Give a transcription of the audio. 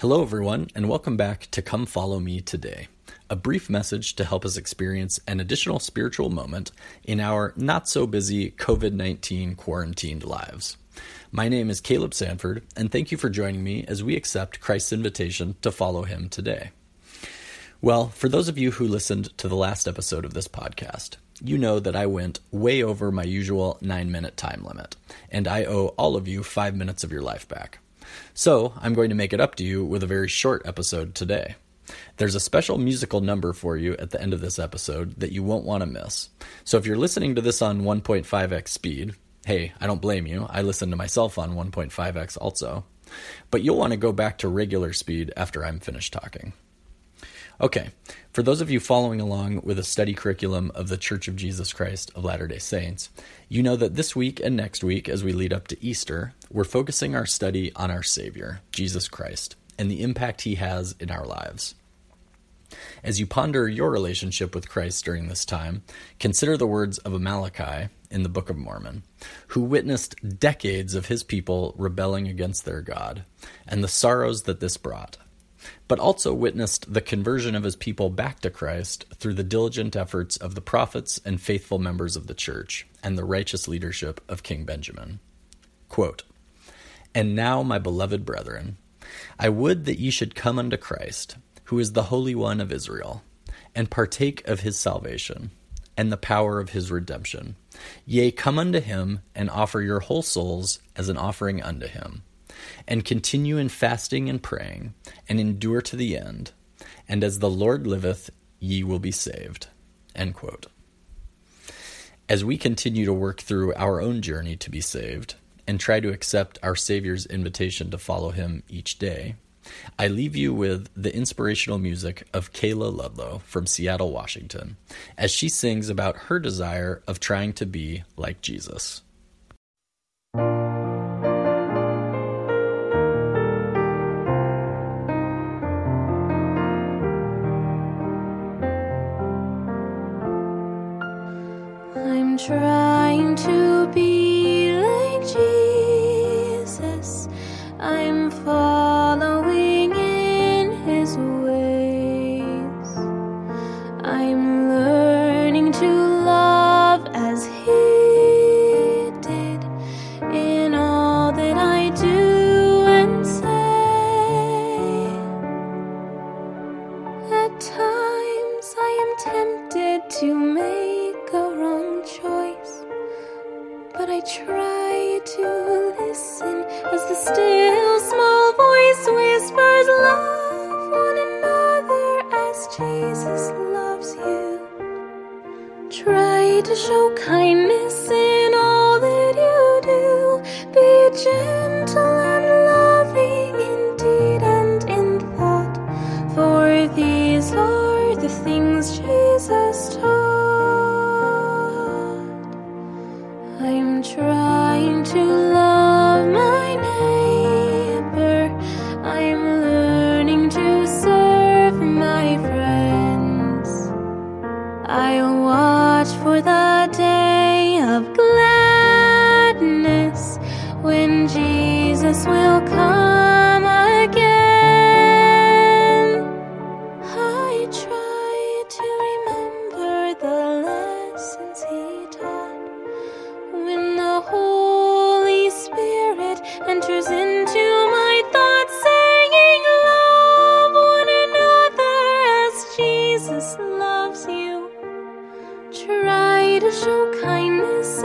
Hello, everyone, and welcome back to Come Follow Me Today, a brief message to help us experience an additional spiritual moment in our not so busy COVID 19 quarantined lives. My name is Caleb Sanford, and thank you for joining me as we accept Christ's invitation to follow him today. Well, for those of you who listened to the last episode of this podcast, you know that I went way over my usual nine minute time limit, and I owe all of you five minutes of your life back. So I'm going to make it up to you with a very short episode today. There's a special musical number for you at the end of this episode that you won't want to miss. So if you're listening to this on 1.5x speed, hey, I don't blame you. I listen to myself on 1.5x also. But you'll want to go back to regular speed after I'm finished talking. Okay, for those of you following along with a study curriculum of the Church of Jesus Christ of Latter day Saints, you know that this week and next week, as we lead up to Easter, we're focusing our study on our Savior, Jesus Christ, and the impact he has in our lives. As you ponder your relationship with Christ during this time, consider the words of Amaleki in the Book of Mormon, who witnessed decades of his people rebelling against their God, and the sorrows that this brought but also witnessed the conversion of his people back to Christ through the diligent efforts of the prophets and faithful members of the church and the righteous leadership of King Benjamin. Quote, and now, my beloved brethren, I would that ye should come unto Christ, who is the Holy One of Israel, and partake of his salvation, and the power of his redemption. Yea, come unto him, and offer your whole souls as an offering unto him and continue in fasting and praying, and endure to the end. And as the Lord liveth, ye will be saved. As we continue to work through our own journey to be saved, and try to accept our Savior's invitation to follow him each day, I leave you with the inspirational music of Kayla Ludlow from Seattle, Washington, as she sings about her desire of trying to be like Jesus. Trying to be like Jesus. I'm following in his ways. I'm learning to love as he did in all that I do and say. At times I am tempted to make a wrong choice. But I try to listen as the still small voice whispers, Love one another as Jesus loves you. Try to show kindness in all that you do. Be gentle I'll watch for the To show kindness